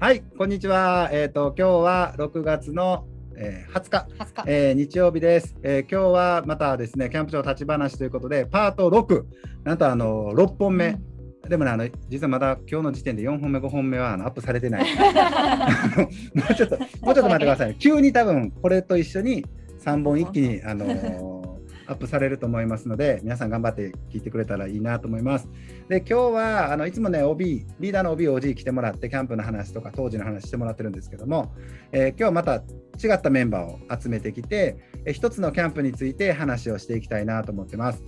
はい、こんにちは。えっ、と今日は6月の、えー、20日、20日。えー日曜日です、えー今日はまたですね、キャンプ場立ち話ということで、パート6、なんとあの6本目。でもね、あの実はまだ今日の時点で4本目、5本目はあのアップされてない。もうちょっと、もうちょっと待ってください。急に多分これと一緒に3本一気に、あのー アップされると思いますので、皆さん頑張って聞いてくれたらいいなと思います。で、今日はあのいつもね、OB、リーダーの OB、OG 来てもらって、キャンプの話とか当時の話してもらってるんですけども、えー今日はまた違ったメンバーを集めてきて、えー一つのキャンプについて話をしていきたいなと思ってます。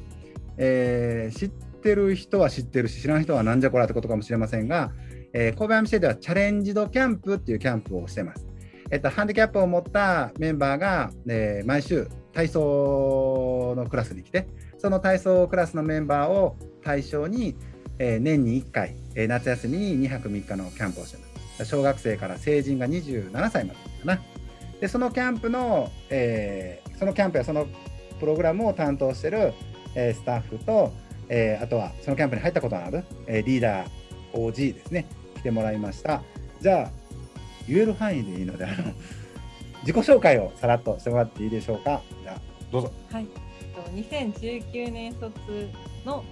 えー知ってる人は知ってるし、知らん人はなんじゃこらってことかもしれませんが、えー神戸アミシェではチャレンジドキャンプっていうキャンプをしてます。えっと、ハンディキャップを持ったメンバーが、えー毎週体操のクラスに来て、その体操クラスのメンバーを対象に、えー年に1回、えー夏休みに2泊3日のキャンプをしてます。小学生から成人が27歳までかな。で、そのキャンプの、えーそのキャンプやそのプログラムを担当してる、えースタッフと、えーあとはそのキャンプに入ったことのある、えーリーダー OG ですね、来てもらいました。じゃあ、言える範囲でいいので、あの自己紹介をさらっとしてもらっていいでしょうか？じゃあ、どうぞ。はい。えっと2019年卒の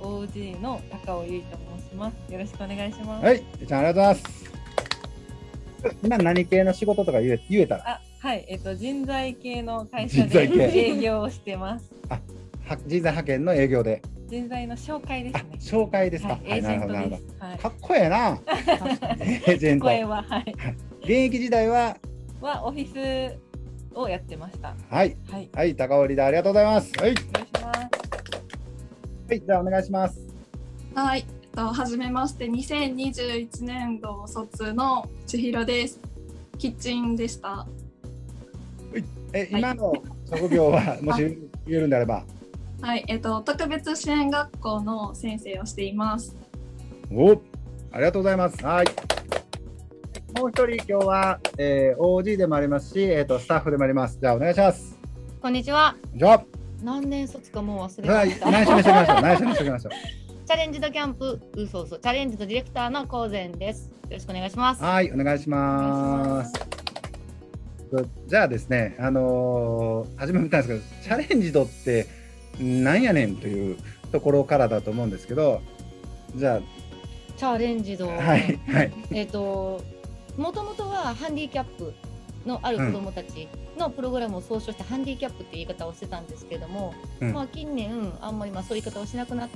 OG の高尾由衣と申します。よろしくお願いします。はい、じゃあありがとうございます。今何系の仕事とか言え言えたら、あ、はい。えっと人材系の会社で営業をしてます。は人材派遣の営業で、人材の紹介ですあね。紹介ですか。はい、なるほど、なるほど。。かっこええな。エージェント。声ははい。現役時代は、はオフィスをやってました。はい、はい。はい、高尾リーダーありがとうございます。はい、お願いします。はい、じゃあお願いします。はい、えっと、はじめまして、2021年度卒の千尋です。キッチンでした。え、はい今の職業は、もし 言えるんであれば、はい、えっと、特別支援学校の先生をしています。おありがとうございます。はい。もう一人今日は、えー、OG でもありますし、えっ、とスタッフでもあります。じゃあお願いします。こんにちは。何年卒かもう忘れはいました。内緒にしておきましょう。内緒にしておきましょチャレンジドキャンプ、うそうそう、チャレンジドディレクターの高善です。よろしくお願いします。う。はい、お願いします。じゃあですね、あのー初めも言ったんですけど、チャレンジドってなんやねんというところからだと思うんですけど、じゃチャレンジド。あ、はい、はい、えっ、と、もともとはハンディキャップのある子供たちのプログラムを総称してハンディキャップっていう言い方をしてたんですけども、うん。まあ近年あんまりまあそういう言い方をしなくなっ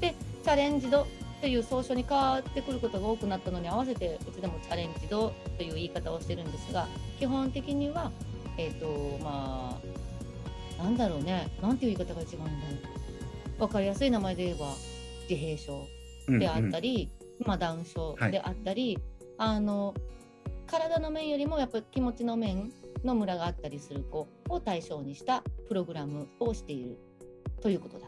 て、チャレンジドという総称に変わってくることが多くなったのに合わせてうちでもチャレンジドという言い方をしてるんですが、基本的にはえっ、とまあなんだろうね、なんていう言い方が一番いいんだろう。わかりやすい名前で言えば自閉症うんであったり、り、まあ、ダウン症はいであったり、あの体の面よりもやっぱり気持ちの面のムラがあったりする子を対象にしたプログラムをしているということだ。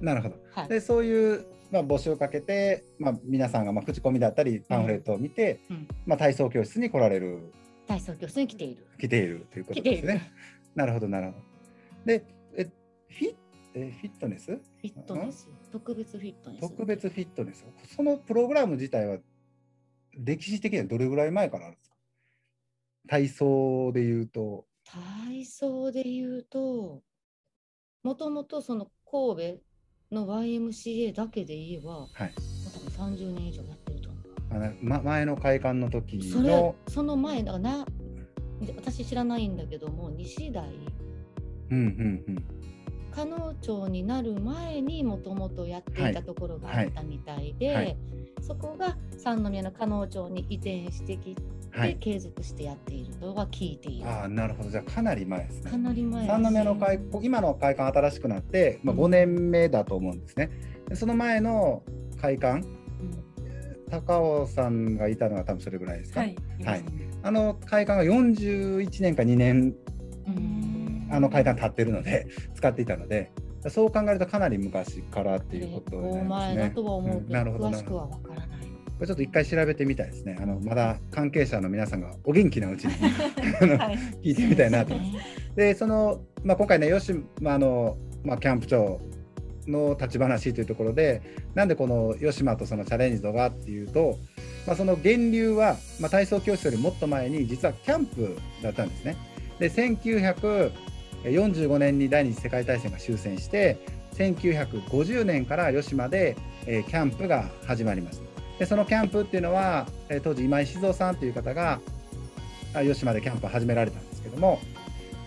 なるほど。はい、でそういう、まあ、募集をかけて、まあ、皆さんがまあ口コミだったりパンフレットを見て、うんまあ、体操教室に来られる体操教室に来ている。来ているということ。ですね。なるほどなるほど。でえフィえフィットネス？フィットネス、特別フィットネス。特別フィットネスそのプログラム自体は歴史的にはどれぐらい前からあるんですか？体操でいうと。体操で言うと、もともとその神戸の YMCA だけで言えば、はい。多分30年以上やってると思う。ま、前の開館の時それの、その前だな、私知らないんだけども、西台、うんうんうん、加納町になる前にもともとやっていたところがあったみたいで、はい。はい。そこが三宮の加納町に移転してきて、はい。継続してやっているとは聞いている。ああなるほどじゃあかなり前ですね。かなり前三宮の開今の開館新しくなって、まあ、うん5年目だと思うんですね。でその前の開館うん高尾さんがいたのは多分それぐらいですか？はい。はいあの開館が41年か2年うんあの開館経ってるので使っていたのでそう考えるとかなり昔からっていうことになりますね。前だとは思うけど、んなるほど詳しくはわからない。これちょっと一回調べてみたいですね。あのまだ関係者の皆さんがお元気なうちに。聞いてみたいなと思います。でその、まあ、今回ねよし、まああのまあ、キャンプ長の立ち話というところでなんでこの吉間とそのチャレンジドがっていうとまあ、その源流は、まあ、体操教室よりもっと前に実はキャンプだったんですね。で1945年に第二次世界大戦が終戦して1950年から吉間で、えーキャンプが始まりました。でそのキャンプっていうのは、えー当時今井静雄さんという方が吉間でキャンプを始められたんですけども、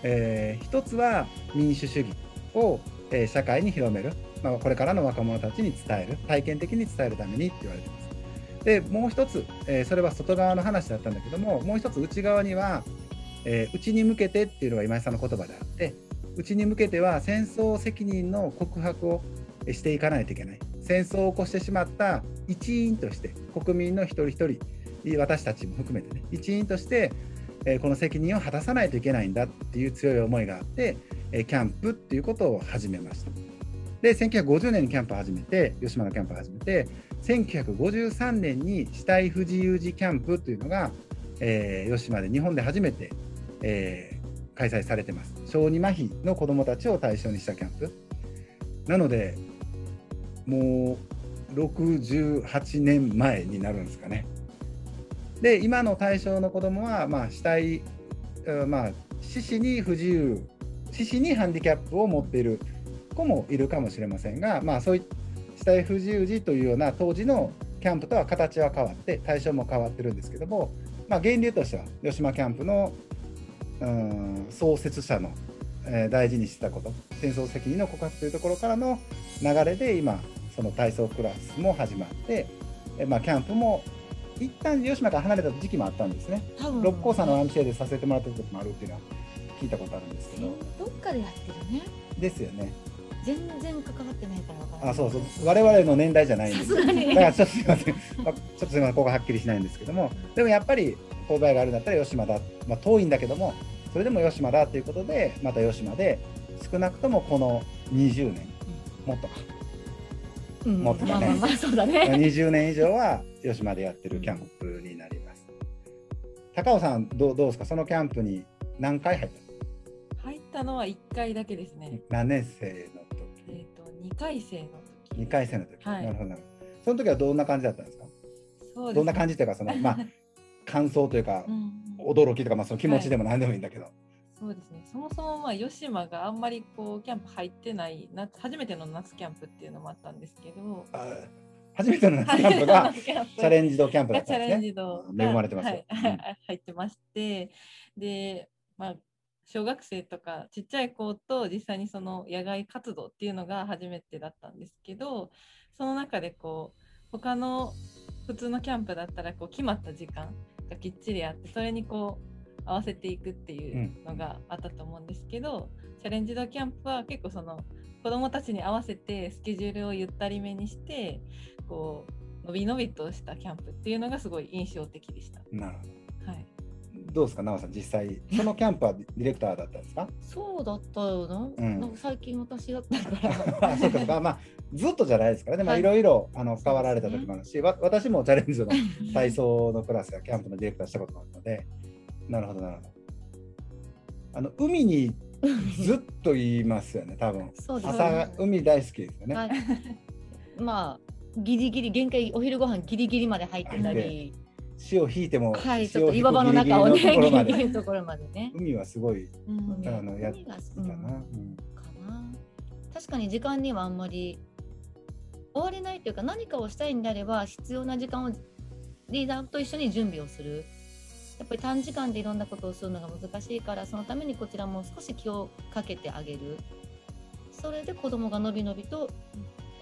えー一つは民主主義を、えー社会に広める、まあ、これからの若者たちに伝える体験的に伝えるためにって言われてます。でもう一つ、えーそれは外側の話だったんだけどももう一つ内側には、えー内に向けてっていうのが今井さんの言葉であって内に向けては戦争責任の告白をしていかないといけない戦争を起こしてしまった一員として国民の一人一人私たちも含めてね一員として、この責任を果たさないといけないんだっていう強い思いがあって、キャンプっていうことを始めました。で1950年にキャンプを始めて吉間のキャンプを始めて1953年に死体不自由児キャンプというのが、えー吉間で日本で初めて、えー開催されてます小児麻痺の子どもたちを対象にしたキャンプなのでもう68年前になるんですかね。で今の対象の子どもは、まあ、死体まあ四肢に不自由四肢にハンディキャップを持っている子もいるかもしれませんが、まあ、そうい死体不自由児というような当時のキャンプとは形は変わって対象も変わってるんですけども、まあ、源流としては吉間キャンプのうん創設者の、えー大事にしてたこと戦争責任の告発というところからの流れで今その体操クラスも始まって、えーまあ、キャンプも一旦吉間から離れた時期もあったんですね。六甲山のアンシェでさせてもらったこともあるっていうのは聞いたことあるんですけど。どっかでやってるね。ですよね。全然関わってないからわからない。あそうそう。我々の年代じゃないんです。だからちょっとすいません、まあちょっとすいません。ここはっきりしないんですけども。でもやっぱり勾配があるんだったら吉間だ、まあ、遠いんだけどもそれでも吉間だということでまた吉間で少なくともこの20年もっとか。うんもっとだね。まあまあまあそうだね。20年以上は吉間でやってるキャンプになります。高尾さんどうどうですか？そのキャンプに何回入った入ったのは1回だけですのね。何年生の時？えっ、と2回生の時。2回生の時、はい。なるほどなるほど。その時はどんな感じだったんですか？そうですどんな感じというかそのまあ 感想というかうん。驚きとかまあその気持ちでも何でもいいんだけど、そうですね。そもそもまあ吉間があんまりこうキャンプ入ってない夏初めての夏キャンプっていうのもあったんですけど、あ初めての夏キャンプがチャレンジドキャンプだがチャレンったんですね恵まれてますよ。はい。うん。入ってまして。でまあ小学生とかちっちゃい子と実際にその野外活動っていうのが初めてだったんですけどその中でこう他の普通のキャンプだったらこう決まった時間がきっちりあってそれにこう合わせていくっていうのがあったと思うんですけど、チャレンジドキャンプは結構その子どもたちに合わせてスケジュールをゆったりめにしてこうのびのびとしたキャンプっていうのがすごい印象的でした。なるほど。はい、どうですか奈緒さん実際そのキャンプはディレクターだったんですか？そうだったよな,、うん。なんか最近私だったから。あそうか。まあずっとじゃないですからね。まいいろいろあの変わられた時もあるし、わ私もチャレンジの体操のクラスやキャンプのディレクターしたことがあるのでなるほどなるほど。あの海にずっと言いますよね 多分。そうです朝海大好きですよね、はい、まあギリギリ限界お昼ご飯ギリギリまで入ってたり。潮引いても、はいちょっと岩場の中をねギリギリのところまでね。海はすごいうん海あのやっ海が好きかな、うん。かな。確かに時間にはあんまり終われないというか何かをしたいんであれば必要な時間をリーダーと一緒に準備をするやっぱり短時間でいろんなことをするのが難しいからそのためにこちらも少し気をかけてあげる。それで子供がのびのびと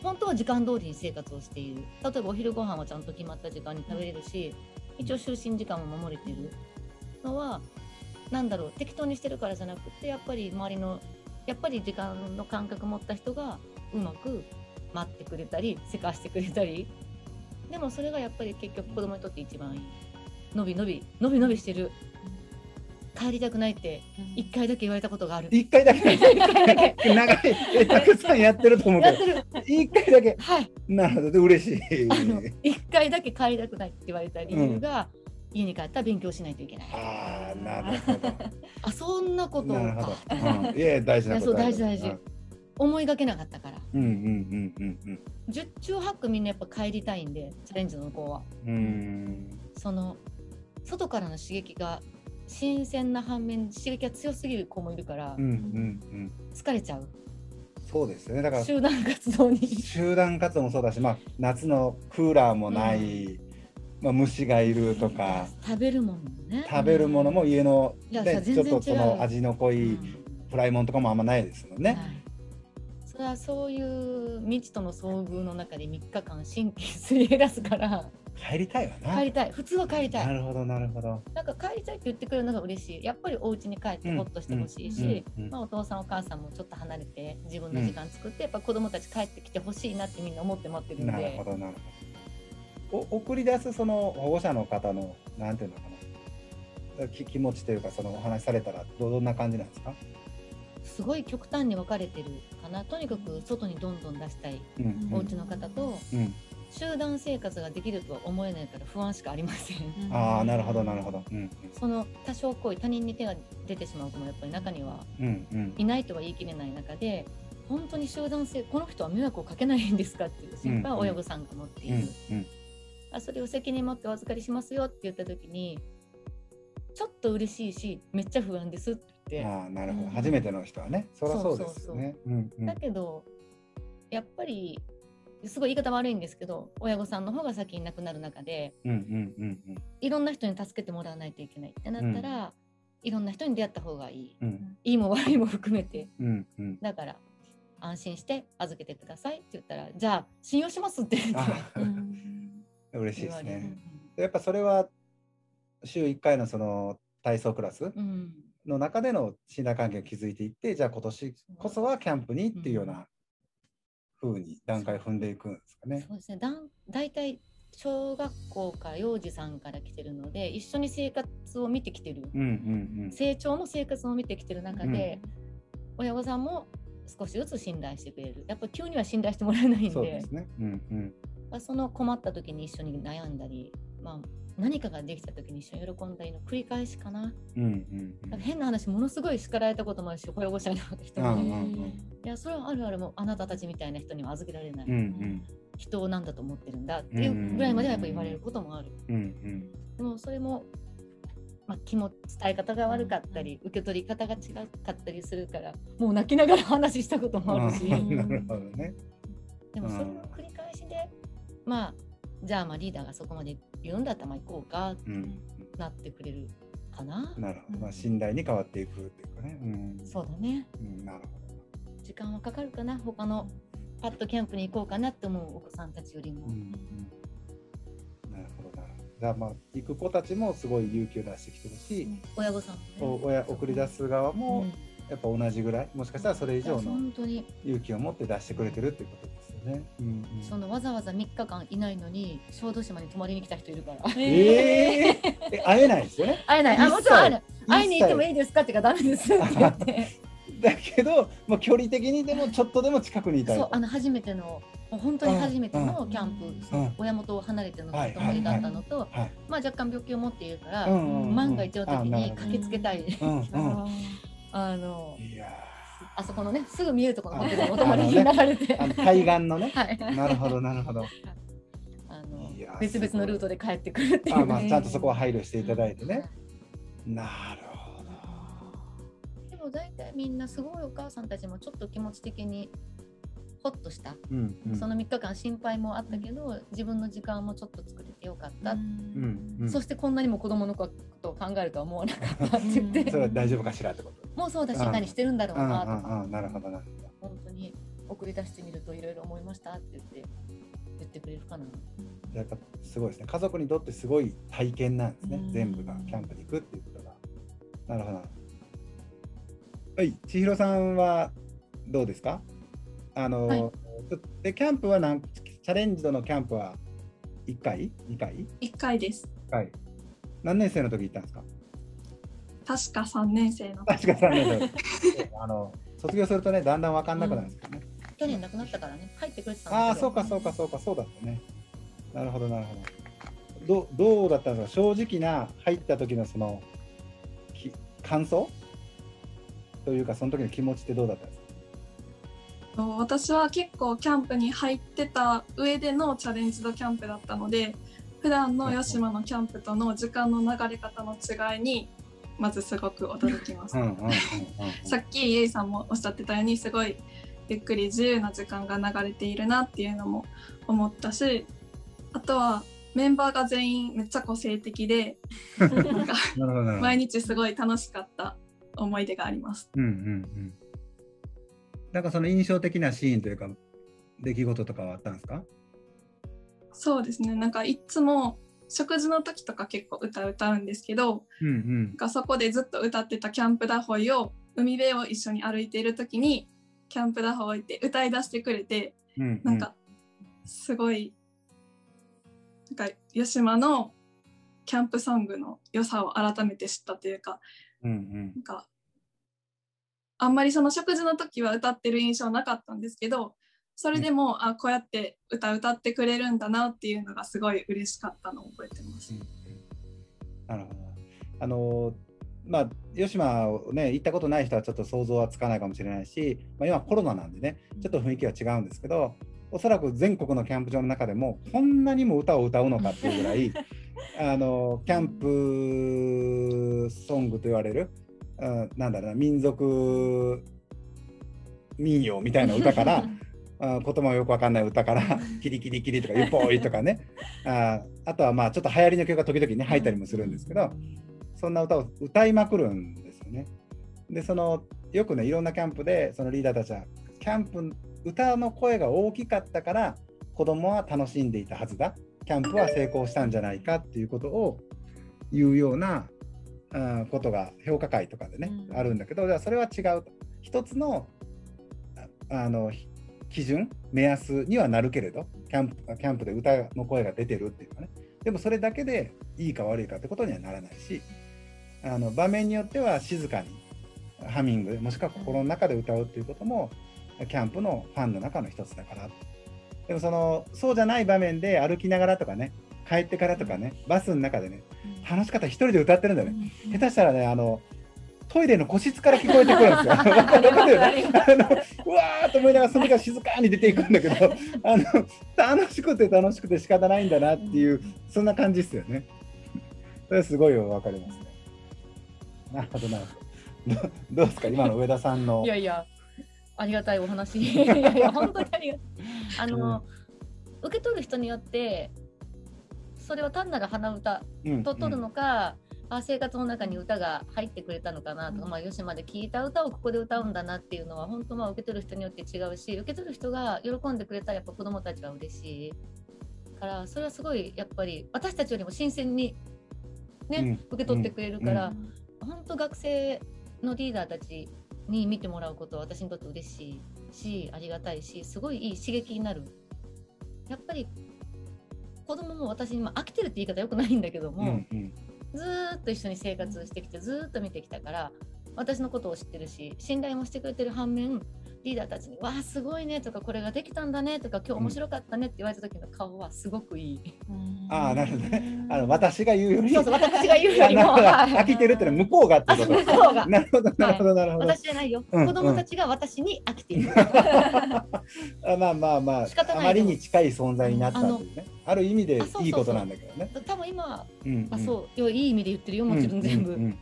本当は時間通りに生活をしている。例えばお昼ご飯はちゃんと決まった時間に食べれるし一応就寝時間も守れてる。のはなんだろう適当にしてるからじゃなくてやっぱり周りのやっぱり時間の感覚持った人がうまく待ってくれたりせかしてくれたり。でもそれがやっぱり結局子供にとって一番いい。のびのびのびのびしてる。帰りたくないって一回だけ言われたことがある。一回だけ。長いえたくさんやってると思うけど。一回だけ。はい。なるほど。で嬉しい。一回だけ帰りたくないって言われた理由が、家に帰ったら勉強しないといけない。ああなるほど。あそんなこと。なるほかど、うん、いや大事なことそう大事大事。うん。思いがけなかったから。うんうんうんうん十中八九みんなやっぱ帰りたいんでチャレンジの子は。うんうん。その外からの刺激が新鮮な反面刺激が強すぎる子もいるからうんうんうん。疲れちゃう。そうですよね。だから集団活動に。集団活動もそうだし、まあ、夏のクーラーもない、まあ、虫がいるとか食べるものもね。食べるものも家の、ね、さちょっとその味の濃いうん。フライもんとかもあんまないですもんね。はい。それはそういう未知との遭遇の中で3日間神経すり減らすから帰りたいわな。帰りたい。普通は帰りたないるほどなるほど。なんか帰りたいって言ってくれるのが嬉しい。やっぱりお家に帰ってほっとしてほしいし、うん。うん。うん。まあ、お父さんお母さんもちょっと離れて自分の時間作って、やっぱ子供たち帰ってきてほしいなってみんな思って待ってるんなるでほどなるほど。お送り出すその保護者の方のなんていうのかな。き気持ちというかそのお話しされたらどどんな感じなんですか？すごい極端に分かれてるかな。とにかく外にどんどん出したいうん。お家の方とうん。集団生活ができるとは思えないから不安しかありません。ああなるほどなるほど。うん。その多少行為他人に手が出てしまう子もやっぱり中にはうんうん。いないとは言い切れない中で本当に集団性この人は迷惑をかけないんですかっていう心配は親御さんが持っていうんる、うん。あそれを責任持ってお預かりしますよって言った時にちょっと嬉しいしめっちゃ不安ですって言って、ああなるほど。うん。初めての人はね。そりゃそうですよね。だけどやっぱりすごい言い方悪いんですけど親御さんの方が先に亡くなる中でうんうんうんうん。いろんな人に助けてもらわないといけないってなったら、いろんな人に出会った方がいい。うん。いいも悪いも含めて。うんうん。だから安心して預けてくださいって言ったらじゃあ信用しますって。言ってあうん。嬉しいですね。やっぱそれは週1回のその体操クラスうん。の中での信頼関係を築いていってじゃあ今年こそはキャンプにっていうような風に段階を踏んでいくんですかね。そうですねだん大体小学校から幼児さんから来てるので一緒に生活を見てきてる、うんうん成長の生活を見てきてる中で、親御さんも少しずつ信頼してくれるやっぱ急には信頼してもらえないんうん。でそうですね。うんうんまあその困った時に一緒に悩んだり、まあ、何かができた時に一緒に喜んだりの繰り返しかな。うんうんなんか変な話ものすごい叱られたこともあるし親御さんの人に、いうんうんうん。やそれはあるある。もうあなたたちみたいな人には預けられない、うんうん。人を何だと思ってるんだっていうぐらいまではやっぱ言われることもある。うんうん。でもそれも、まあ、気も伝え方が悪かったり、受け取り方が違かったりするからもう泣きながら話したこともあるし、うん。なるほどね。でもそれの繰りまあじゃあまあリーダーがそこまで言うんだったらまあ行こうかってうんなってくれるかな。なるほど。まあ信頼に変わっていくっていうかね。うんそうだねうんなるほ時間はかかるかな他のパッとキャンプに行こうかなって思うお子さんたちよりも。ど。うんうんなるほどな。じゃあまあ行く子たちもすごい勇気を出してきてるし、親御さんもねお親送り出す側もうんやっぱ同じぐらいもしかしたらそれ以上の本当に勇気を持って出してくれてるっていうことですよね。うんうんそのわざわざ3日間いないのに小豆島に泊まりに来た人いるから。えー、え会えないですよね。会えない。あ、もちろん会えない。会いに行ってもい。いいですかってからダメですって言って。だけど、もう距離的にでもちょっとでも近くにいたいそう、と。あの初めての、本当に初めてのキャンプ、うん親元を離れての泊まりだったのと、はい。まあ若干病気を持っているから、うんうんうん万が一の時に駆けつけたい。うんうん。あの、いやあそこのね、すぐ見えるところのホテルにあお泊まりになられてー、あの対岸のね。はい。なるほどなるほど。あの別々のルートで帰ってくるっていう。あまあちゃんとそこは配慮していただいてね。なるほど。でも大体みんなすごいお母さんたちもちょっと気持ち的にほっとした。うんうん。その3日間心配もあったけど自分の時間もちょっと作れてよかった、うんうん。そしてこんなにも子供のことを考えるとは思わなかったって言って、それは大丈夫かしらってこと？もうそうだしうん何してるんだろうなとか、うん。なるほどなるほど。本当に送り出してみるといろいろ思いましたって言って言ってくれるかな。やっぱすごいですね。家族にとってすごい体験なんですねう。ん全部がキャンプに行くっていうことが。なるほど。はい、千尋さんはどうですか？あの、はいちょっとでキャンプは何チャレンジドのキャンプは1回 ?2 回？1回です。?1 回。何年生の時行ったんですか？確か3年生の確か3年生。あの卒業するとね、だんだん分かんなくなるんですけどね。去年亡くなったからね帰ってくれてたんだああ、そうかそうかそうか、そうだったね。なるほどなるほど。どどうだったんですか？正直な入った時のそのき感想？というかその時の気持ちってどうだったんですか？と私は結構キャンプに入ってた上でのチャレンジドキャンプだったので普段の吉島のキャンプとの時間の流れ方の違いにまずすごく驚きました。さっきイエイさんもおっしゃってたようにすごいゆっくり自由な時間が流れているなっていうのも思ったしあとはメンバーが全員めっちゃ個性的で。毎日すごい楽しかった思い出があります。うんうんうん。なんかその印象的なシーンというか出来事とかはあったんですか？そうですねなんかいつも食事の時とか結構歌歌うんですけどうんうんなんかそこでずっと歌ってたキャンプダホイを海辺を一緒に歩いている時にキャンプダホイって歌い出してくれてうんうん。なんかすごいなんか吉島のキャンプソングの良さを改めて知ったというかうんうんなんかあんまりその食事の時は歌ってる印象なかったんですけどそれでも、あこうやって歌歌ってくれるんだなっていうのがすごい嬉しかったのを覚えてます。なるほど。あのまあ吉島をね行ったことない人はちょっと想像はつかないかもしれないし、まあ、今コロナなんでねちょっと雰囲気は違うんですけどおそらく全国のキャンプ場の中でもこんなにも歌を歌うのかっていうぐらい あのキャンプソングと言われる、うん、なんだろうな民族民謡みたいな歌から あ言葉もよくわかんない歌から「キリキリキリ」とか「ゆぽい」とかね。ああとはまあちょっと流行りの曲が時々ね入ったりもするんですけどそんな歌を歌いまくるんですよね。でそのよくねいろんなキャンプでそのリーダーたちはキャンプ歌の声が大きかったから子供は楽しんでいたはずだ。キャンプは成功したんじゃないかっていうことを言うようなあことが評価会とかでね、うん。あるんだけどじゃあそれは違うと。一つのああのひ基準目安にはなるけれどキャンプキャンプで歌の声が出てるっていうのはね。でもそれだけでいいか悪いかってことにはならないしあの場面によっては静かにハミングもしくは心の中で歌うっていうこともキャンプのファンの中の一つだから。でもそのそうじゃない場面で歩きながらとかね帰ってからとかねバスの中でね楽しかったら一人で歌ってるんだよね下手したらねあのトイレの個室から聞こえてくるんですよ。うわーっと思いながらその時は静かに出ていくんだけどあの楽しくて楽しくて仕方ないんだなっていうそんな感じですよね。それすごいわかりますね。なるほどなるほど。どどうですか今の上田さんの？いやいや、ありがたいお話。いやいや、本当にありがたい。あの、受け取る人によって、それは単なる鼻歌うんと取るのか、あ生活の中に歌が入ってくれたのかなとか、まあ、吉まで聞いた歌をここで歌うんだなっていうのは本当まあ受け取る人によって違うし受け取る人が喜んでくれたらやっぱ子どもたちは嬉しいからそれはすごいやっぱり私たちよりも新鮮にね、受け取ってくれるから、本当学生のリーダーたちに見てもらうことは私にとって嬉しいしありがたいしすごいいい刺激になる。やっぱり子供も私にまあ飽きてるって言い方よくないんだけども、うんうん。ずーっと一緒に生活してきてずーっと見てきたから私のことを知ってるし信頼もしてくれてる反面リーダーたちに「わあすごいね」とか「これができたんだね」とか「今日面白かったね」って言われた時の顔はすごくいい。ああなるほどね。あの私が言うより。そうそう私が言うよりも飽きてるってのは向こうがってこと。あそう向こうが。なるほどなるほどなるほど。私じゃないよ、うん子供たちが私に飽きている。あまあまあまあ仕方ないあまりに近い存在になったっていうね。ある意味でいいことなんだけどね。多分今、うんあそういやいい意味で言ってるよもちろん全部、うんうん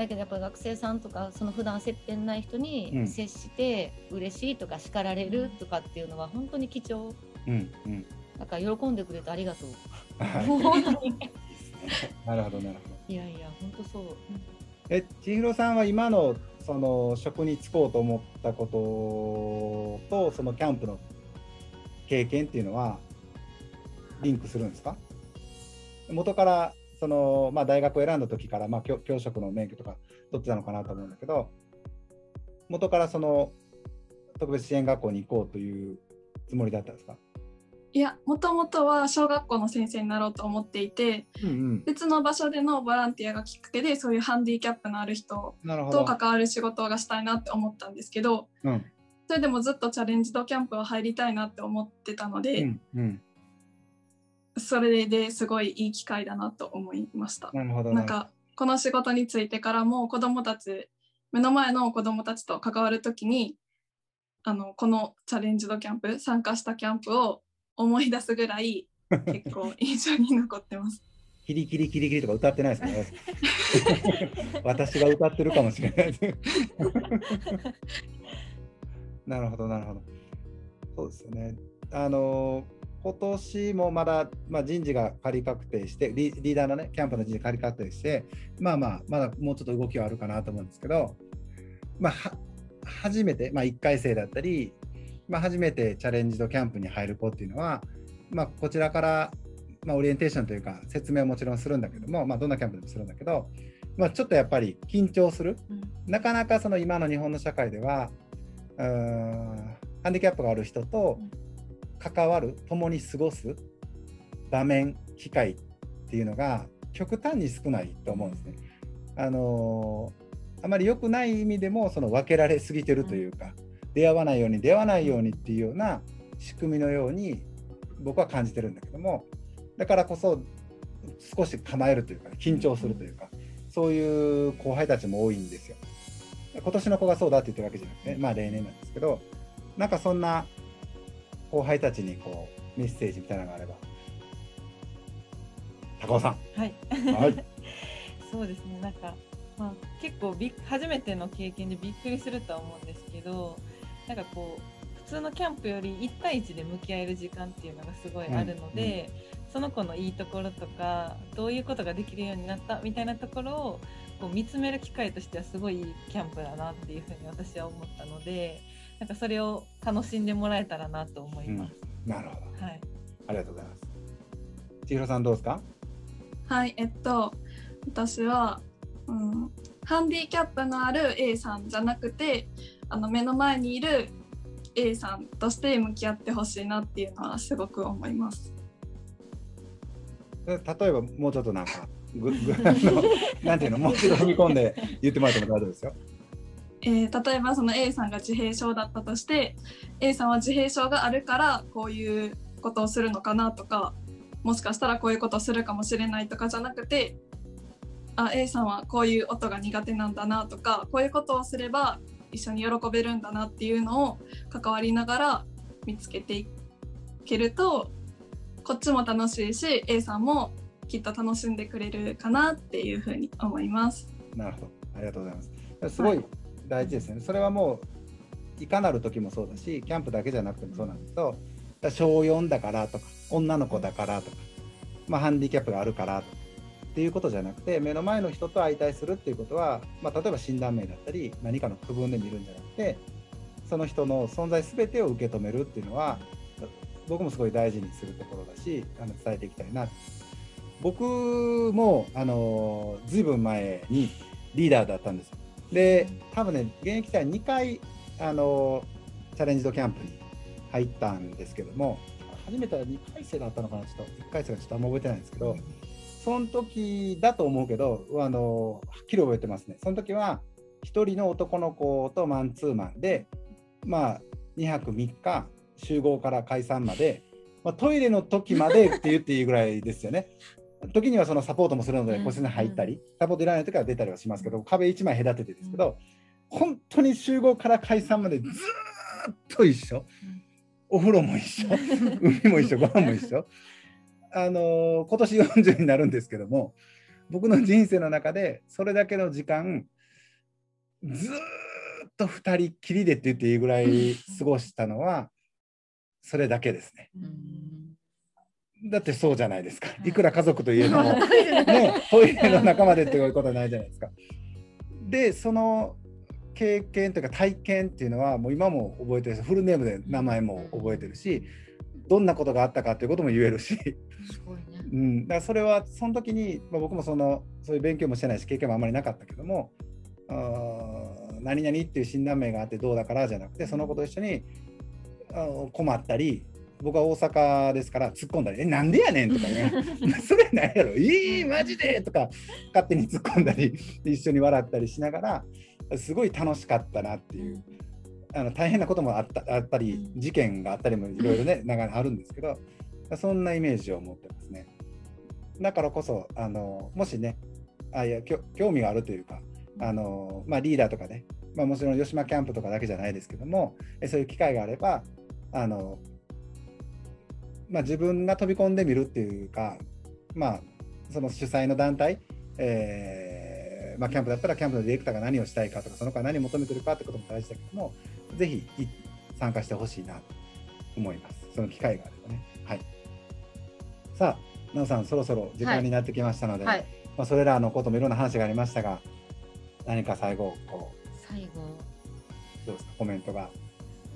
だけどやっぱり学生さんとかその普段接点ない人うん。に接して嬉しいとか叱られるとかっていうのは本当に貴重。うんうん。だから喜んでくれてありがとう。はい本当に。なるほどなるほど。いやいや本当そう。え千尋さんは今のその職に就こうと思ったこととそのキャンプの経験っていうのはリンクするんですか？元からその、まあ、大学を選んだ時から、まあ、教教職の免許とか取ってたのかなと思うんだけど元からその特別支援学校に行こうというつもりだったんですか、いやもともとは小学校の先生になろうと思っていてうんうん、別の場所でのボランティアがきっかけでそういうハンディキャップのある人。と関わる仕事がしたいなって思ったんですけどうん。それでもずっとチャレンジドキャンプは入りたいなって思ってたので、うんうん、それですごいいい機会だなと思いました。なるほどなんかこの仕事についてからも子どもたち目の前の子どもたちと関わるときにあのこのチャレンジドキャンプ参加したキャンプを思い出すぐらい結構印象に残ってます。キリキリキリキリとか歌ってないですかね。私が歌ってるかもしれないです。なるほど、なるほど。そうですよね。あの今年もまだ、まあ、人事が仮確定してリ、リーダーのね、キャンプの人事仮確定して、まあまあ、まだもうちょっと動きはあるかなと思うんですけど、まあ、は初めて、まあ、1回生だったり、まあ、初めてチャレンジドキャンプに入る子っていうのは、まあ、こちらからまあ、オリエンテーションというか説明はもちろんするんだけども、まあ、どんなキャンプでもするんだけど、まあ、ちょっとやっぱり緊張する、うん。なかなかその今の日本の社会ではうーんハンディキャップがある人と関わる共に過ごす場面機会っていうのが極端に少ないと思うんですね。あのあまり良くない意味でもその分けられすぎてるというか、出会わないように出会わないようにっていうような仕組みのように僕は感じてるんだけどもだからこそ少し構えるというか緊張するというかそういう後輩たちも多いんですよ。今年の子がそうだって言ってるわけじゃなくて、まあ例年なんですけどなんかそんな後輩たちにこうメッセージみたいなのがあれば高尾さはい。んはい そうですね。なんか、まあ、結構びっ初めての経験でびっくりするとは思うんですけど、なんかこう。普通のキャンプより1対1で向き合える時間っていうのがすごいあるので、その子のいいところとかどういうことができるようになったみたいなところをこう見つめる機会としてはすごいいいキャンプだなっていうふうに私は思ったのでなんかそれを楽しんでもらえたらなと思います。なるほどはい、ありがとうございます千尋さんどうですか？はい、えっと私は、うん、ハンディキャップのある A さんじゃなくてあの目の前にいる A さんとして向き合ってほしいなっていうのはすごく思います。例えばもうちょっとなんかぐぐあのなんていうの？もうちょっと踏み込んで言ってもらっても大丈夫ですよ。えー例えばその A さんが自閉症だったとして A さんは自閉症があるからこういうことをするのかなとかもしかしたらこういうことをするかもしれないとかじゃなくてあ A さんはこういう音が苦手なんだなとかこういうことをすれば一緒に喜べるんだなっていうのを関わりながら見つけていけるとこっちも楽しいし A さんもきっと楽しんでくれるかなっていうふうに思います。なるほどありがとうございます。すごい大事ですよね。それはもういかなる時もそうだしキャンプだけじゃなくてもそうなんですけど小4だからとか女の子だからとか、まあ、ハンディキャップがあるからとかっていうことじゃなくて目の前の人と相対するっていうことは、まあ、例えば診断名だったり何かの区分で見るんじゃなくてその人の存在全てを受け止めるっていうのは僕もすごい大事にするところだしあの伝えていきたいな僕もあのずいぶん前にリーダーだったんですよで多分ね現役時代2回あのチャレンジドキャンプに入ったんですけども初めては2回生だったのかなちょっと1回生がちょっとあんま覚えてないんですけどその時だと思うけどあのはっきり覚えてますねその時は1人の男の子とマンツーマンでまあ2泊3日集合から解散まで、まあ、トイレの時までって言っていいぐらいですよね。時にはそのサポートもするのでうん。個室に入ったり、サポートいらない時は出たりはしますけど壁1枚隔ててですけど、本当に集合から解散までずーっと一緒、お風呂も一緒。海も一緒。ご飯も一緒。あのー今年40になるんですけども僕の人生の中でそれだけの時間ずーっと2人きりでって言っていいぐらい過ごしたのはそれだけですね。だってそうじゃないですか。いくら家族といえども、ね、トイレの中までっていうことはないじゃないですか。で、その経験というか体験っていうのは、もう今も覚えてるし、フルネームで名前も覚えてるし、どんなことがあったかっていうことも言えるし、すごいね。うん、だからそれはその時に、まあ、僕もそのそういう勉強もしてないし経験もあまりなかったけども何々っていう診断名があってどうだからじゃなくてその子と一緒にあの困ったり僕は大阪ですから突っ込んだり「えなんでやねん」とかね「それなんやろいいマジで!」とか勝手に突っ込んだり一緒に笑ったりしながらすごい楽しかったなっていう。あの大変なこともあったあったり事件があったりもいろいろね長々あるんですけどそんなイメージを持ってますね。だからこそあのもしねあいやきょ興味があるというかあの、まあ、リーダーとかねまあ、もちろん吉島キャンプとかだけじゃないですけども、えそういう機会があればあの、まあ、自分が飛び込んでみるっていうか、まあ、その主催の団体、えーまあ、キャンプだったらキャンプのディレクターが何をしたいかとかその子が何を求めてるかってことも大事だけどもぜひい参加してほしいなと思いますその機会があればね。はい、さあなおさんそろそろ時間になってきましたので、はい。まあ、それらのこともいろんな話がありましたが何か最後こ最後。うどうですか？コメントが。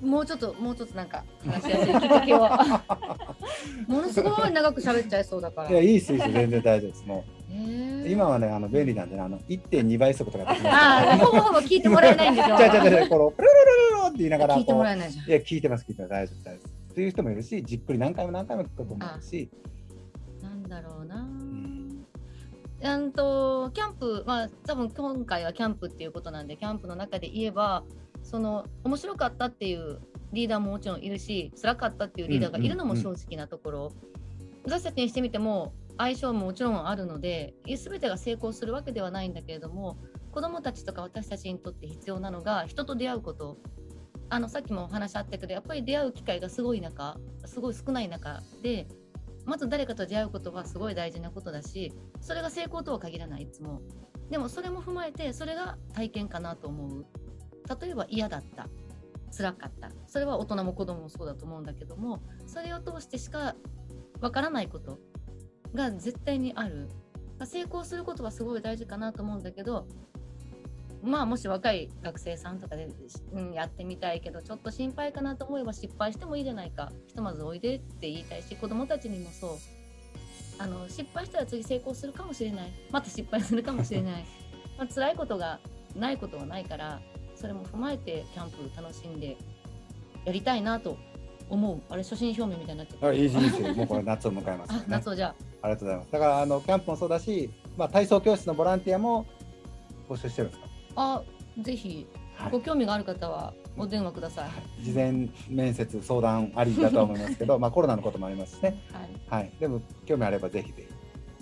もうちょっと、もうちょっとなんか話しやすいきっかけを。ものすごい長く喋っちゃいそうだから。いやいいっすいいっす全然大丈夫ですもへうー。今はねあの便利なんでねあの1.2倍速とかできますああ、ほぼほぼ聞いてもらえないんですよ。じゃあじゃあじゃあこのプルルルルって言いながら聞いてもらこえないじゃん。うい。や聞いてます聞いてます。大丈夫大丈夫。っていう人もいるしじっくり何回も何回も聞くこともあるし。なんだろうな。んう。んとキャンプ、まあ多分今回はキャンプっていう。ことなんで、キャンプの中で言えば、その面白かったっていうリーダーももちろんいるし、辛かったっていうリーダーがいるのも正直なところ、私たちにしてみても相性ももちろんあるので、全てが成功するわけではないんだけれども、子どもたちとか私たちにとって必要なのが人と出会うこと。あのさっきもお話あったけどやっぱり出会う機会がすごい中すごい少ない中でまず誰かと出会うことはすごい大事なことだしそれが成功とは限らないいつも。でもそれも踏まえてそれが体験かなと思う例えば嫌だった。辛かった。それは大人も子供もそうだと思うんだけどもそれを通してしかわからないことが絶対にある。成功することはすごい大事かなと思うんだけどまあもし若い学生さんとかで、うん、やってみたいけどちょっと心配かなと思えば失敗してもいいじゃないか。ひとまずおいでって言いたいし子供たちにもそう。あの失敗したら次成功するかもしれない。また失敗するかもしれない。まあ辛いことがないことはないからそれも踏まえてキャンプ楽しんでやりたいなと思う。あれ初心表明みたいになっちゃっいいしいいしもうこれ夏を迎えますね。夏をじゃあ。りがとうございます。だからあのキャンプもそうだし、まあ、体操教室のボランティアも募集してるんですか？ああぜひ。はい。ご興味がある方はお電話ください、事前面接相談ありだとは思いますけど まあコロナのこともありますしね。はい。はい、でも興味あればぜひぜひ。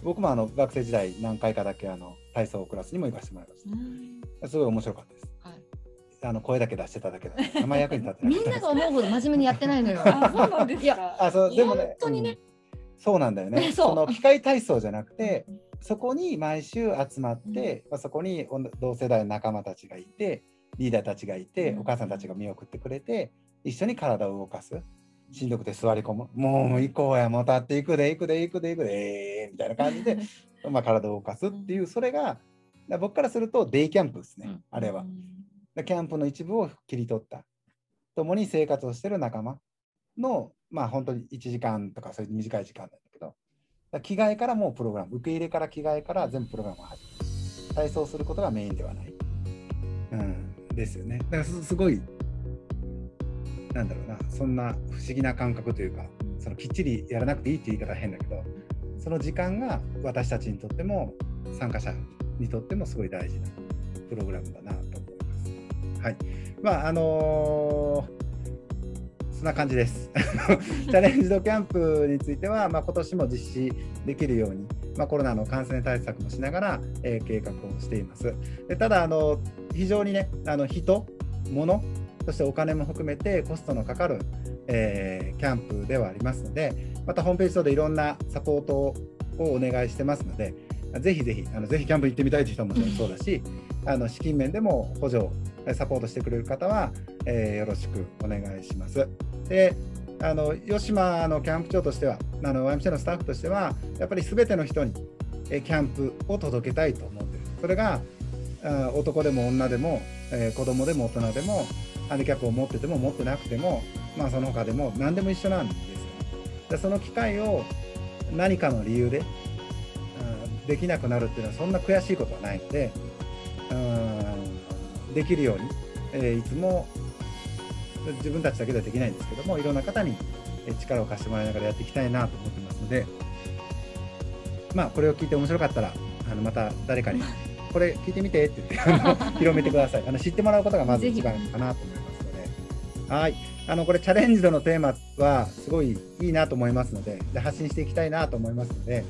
僕もあの学生時代何回かだけあの体操クラスにも行かせてもらいましうん。た。すごい面白かったです。はいあの声だけ出してただけだ。あんまり役に立ってなみん。なが思うほど真面目にやってないのよ。あ、そうなんですいやか。あ、そうでもね本、当にねうんそうなんだよね。その機械体操じゃなくて、そこに毎週集まって、まあそこにお同世代の仲間たちがいて、リーダーたちがいて、うんお母さんたちが見送ってくれて、一緒に体を動かす。しんどくて座り込む。もう行こうや、もう立っていくで、行くで、行くで、行くで、えーみたいな感じで、まあ、体を動かすっていう、それが、だ僕からするとデイキャンプですね、あれは。キャンプの一部を切り取った。共に生活をしてる仲間の、まあ本当に1時間とかそういう短い時間なんだけど、着替えからもうプログラム、受け入れから着替えから全部プログラムが始まる。体操することがメインではない。うん、ですよね。だからすごい、なんだろうな、そんな不思議な感覚というか、そのきっちりやらなくていいって言い方は変だけど、その時間が私たちにとっても参加者にとってもすごい大事なプログラムだなと。はい。まああのーそんな感じです。チャレンジドキャンプについては、まあ、今年も実施できるように、まあ、コロナの感染対策もしながら、えー計画をしています。でただあの、非常にね、あの人、物、そしてお金も含めてコストのかかる、えーキャンプではありますので、またホームページ等でいろんなサポートをお願いしてますので、ぜひぜひ、あのぜひキャンプ行ってみたいという人もそうだし、あの資金面でも補助、サポートしてくれる方は、えーよろしくお願いします。であの吉島のキャンプ長としては、あの YMCA のスタッフとしては、やっぱりすべての人にキャンプを届けたいと思ってる。それが男でも女でも、えー子供でも大人でも、ハンディキャップを持ってても持ってなくても、まあ、その他でも何でも一緒なんですよ。でその機会を何かの理由で、できなくなるっていうのはそんな悔しいことはないので、うんできるように、えーいつも自分たちだけではできないんですけどもいろんな方にえー力を貸してもらいながらやっていきたいなと思ってますのでまあこれを聞いて面白かったらあのまた誰かにこれ聞いてみてって言ってあの 広めてください。あの知ってもらうことがまず一番かなと思いますので。はい。あのこれチャレンジドのテーマはすごいいいなと思いますのでで発信していきたいなと思いますので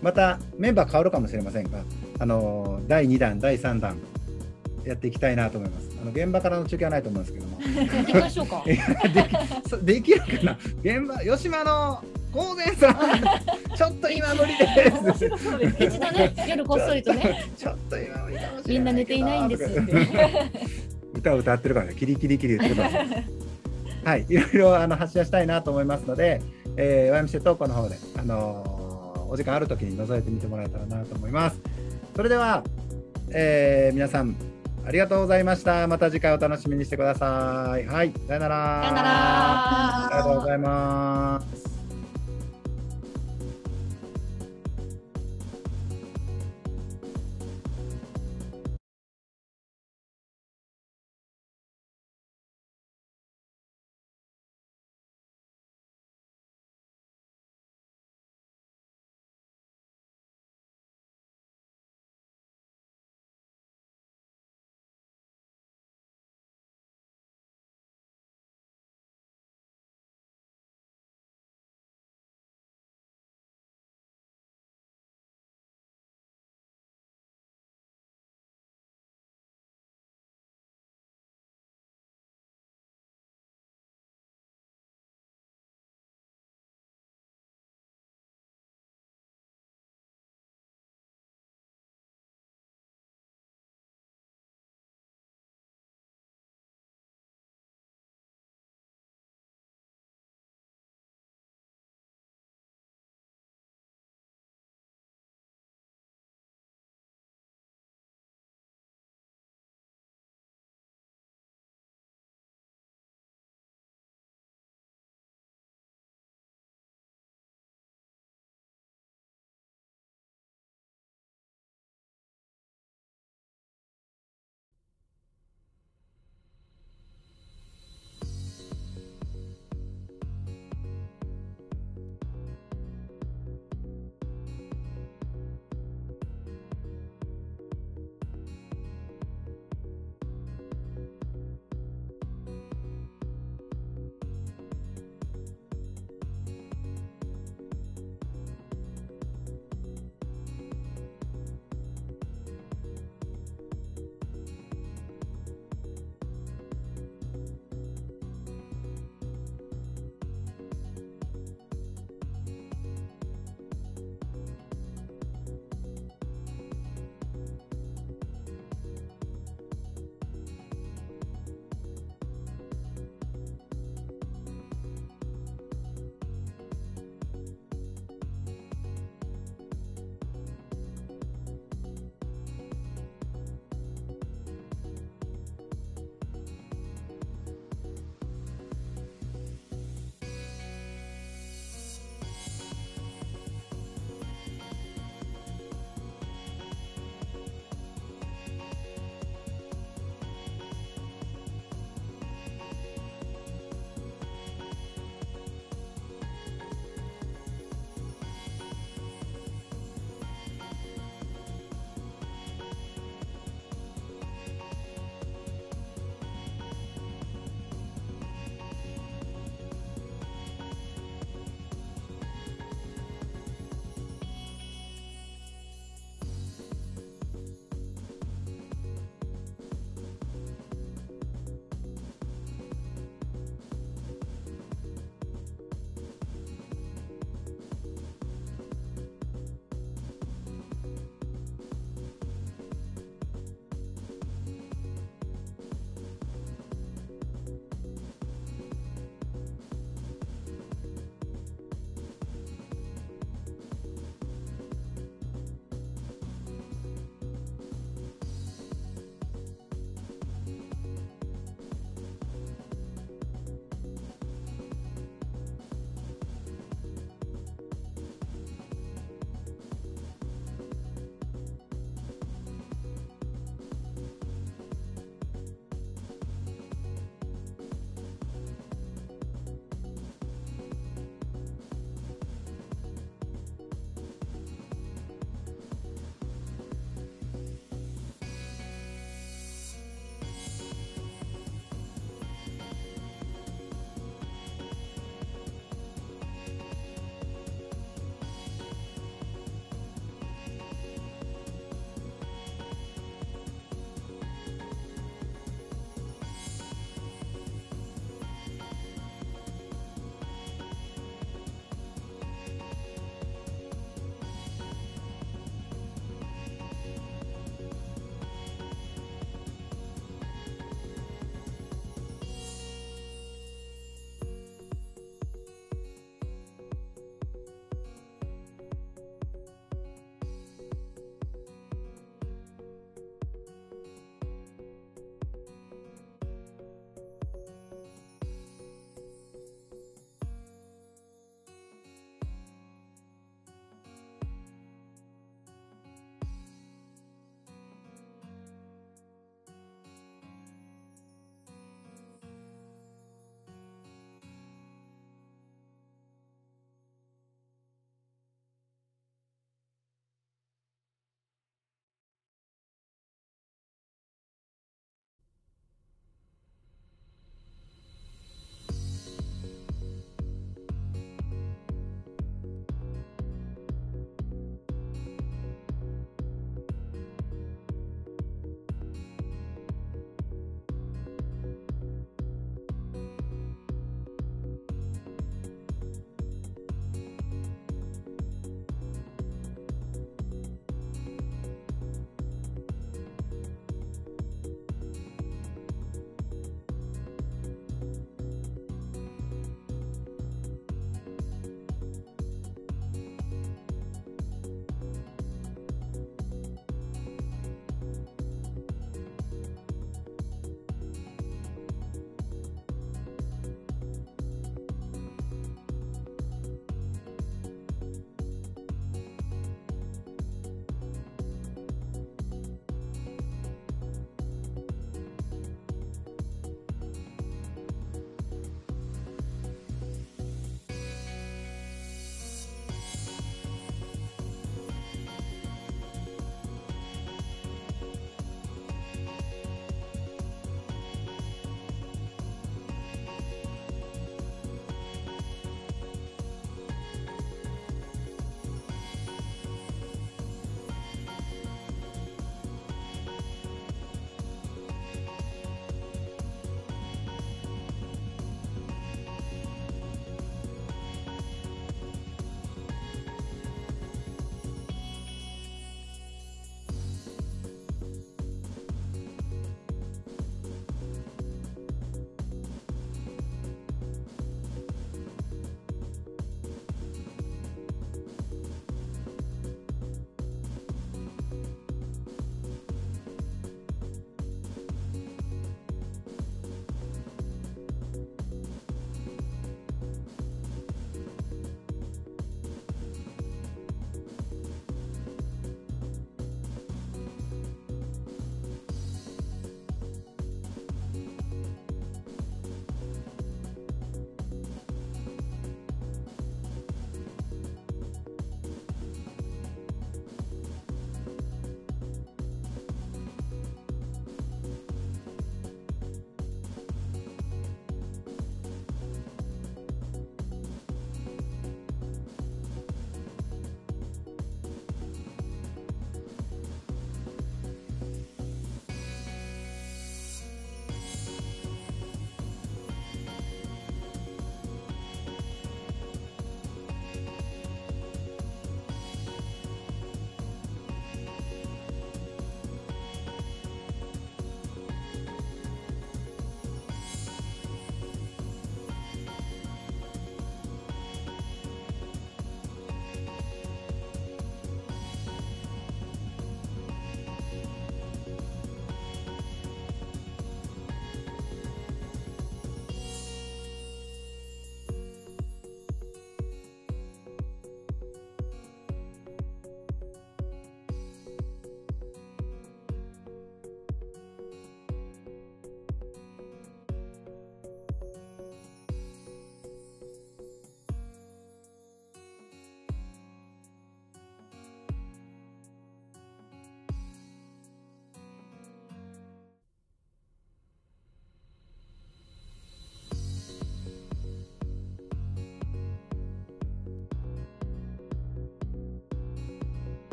またメンバー変わるかもしれませんがあの第2弾第3弾やっていきたいなと思います。あの現場からの中継はないと思うんですけども。行きましょうか。でできるかな？現場吉間の高前さん。ちょっと今無理です。一度ね、夜こっそりとね、ちょっと今無理かもみんな寝ていないんです。歌を歌ってるからね。キリキリキリ言ってるからはいいろいろあの発信したいなと思いますので、えー、YMC 投稿の方であのーお時間ある時に覗いてみてもらえたらなと思います。それでは、えー皆さんありがとうございました。また次回お楽しみにしてください。はいさよなら。さよなら。ありがとうございます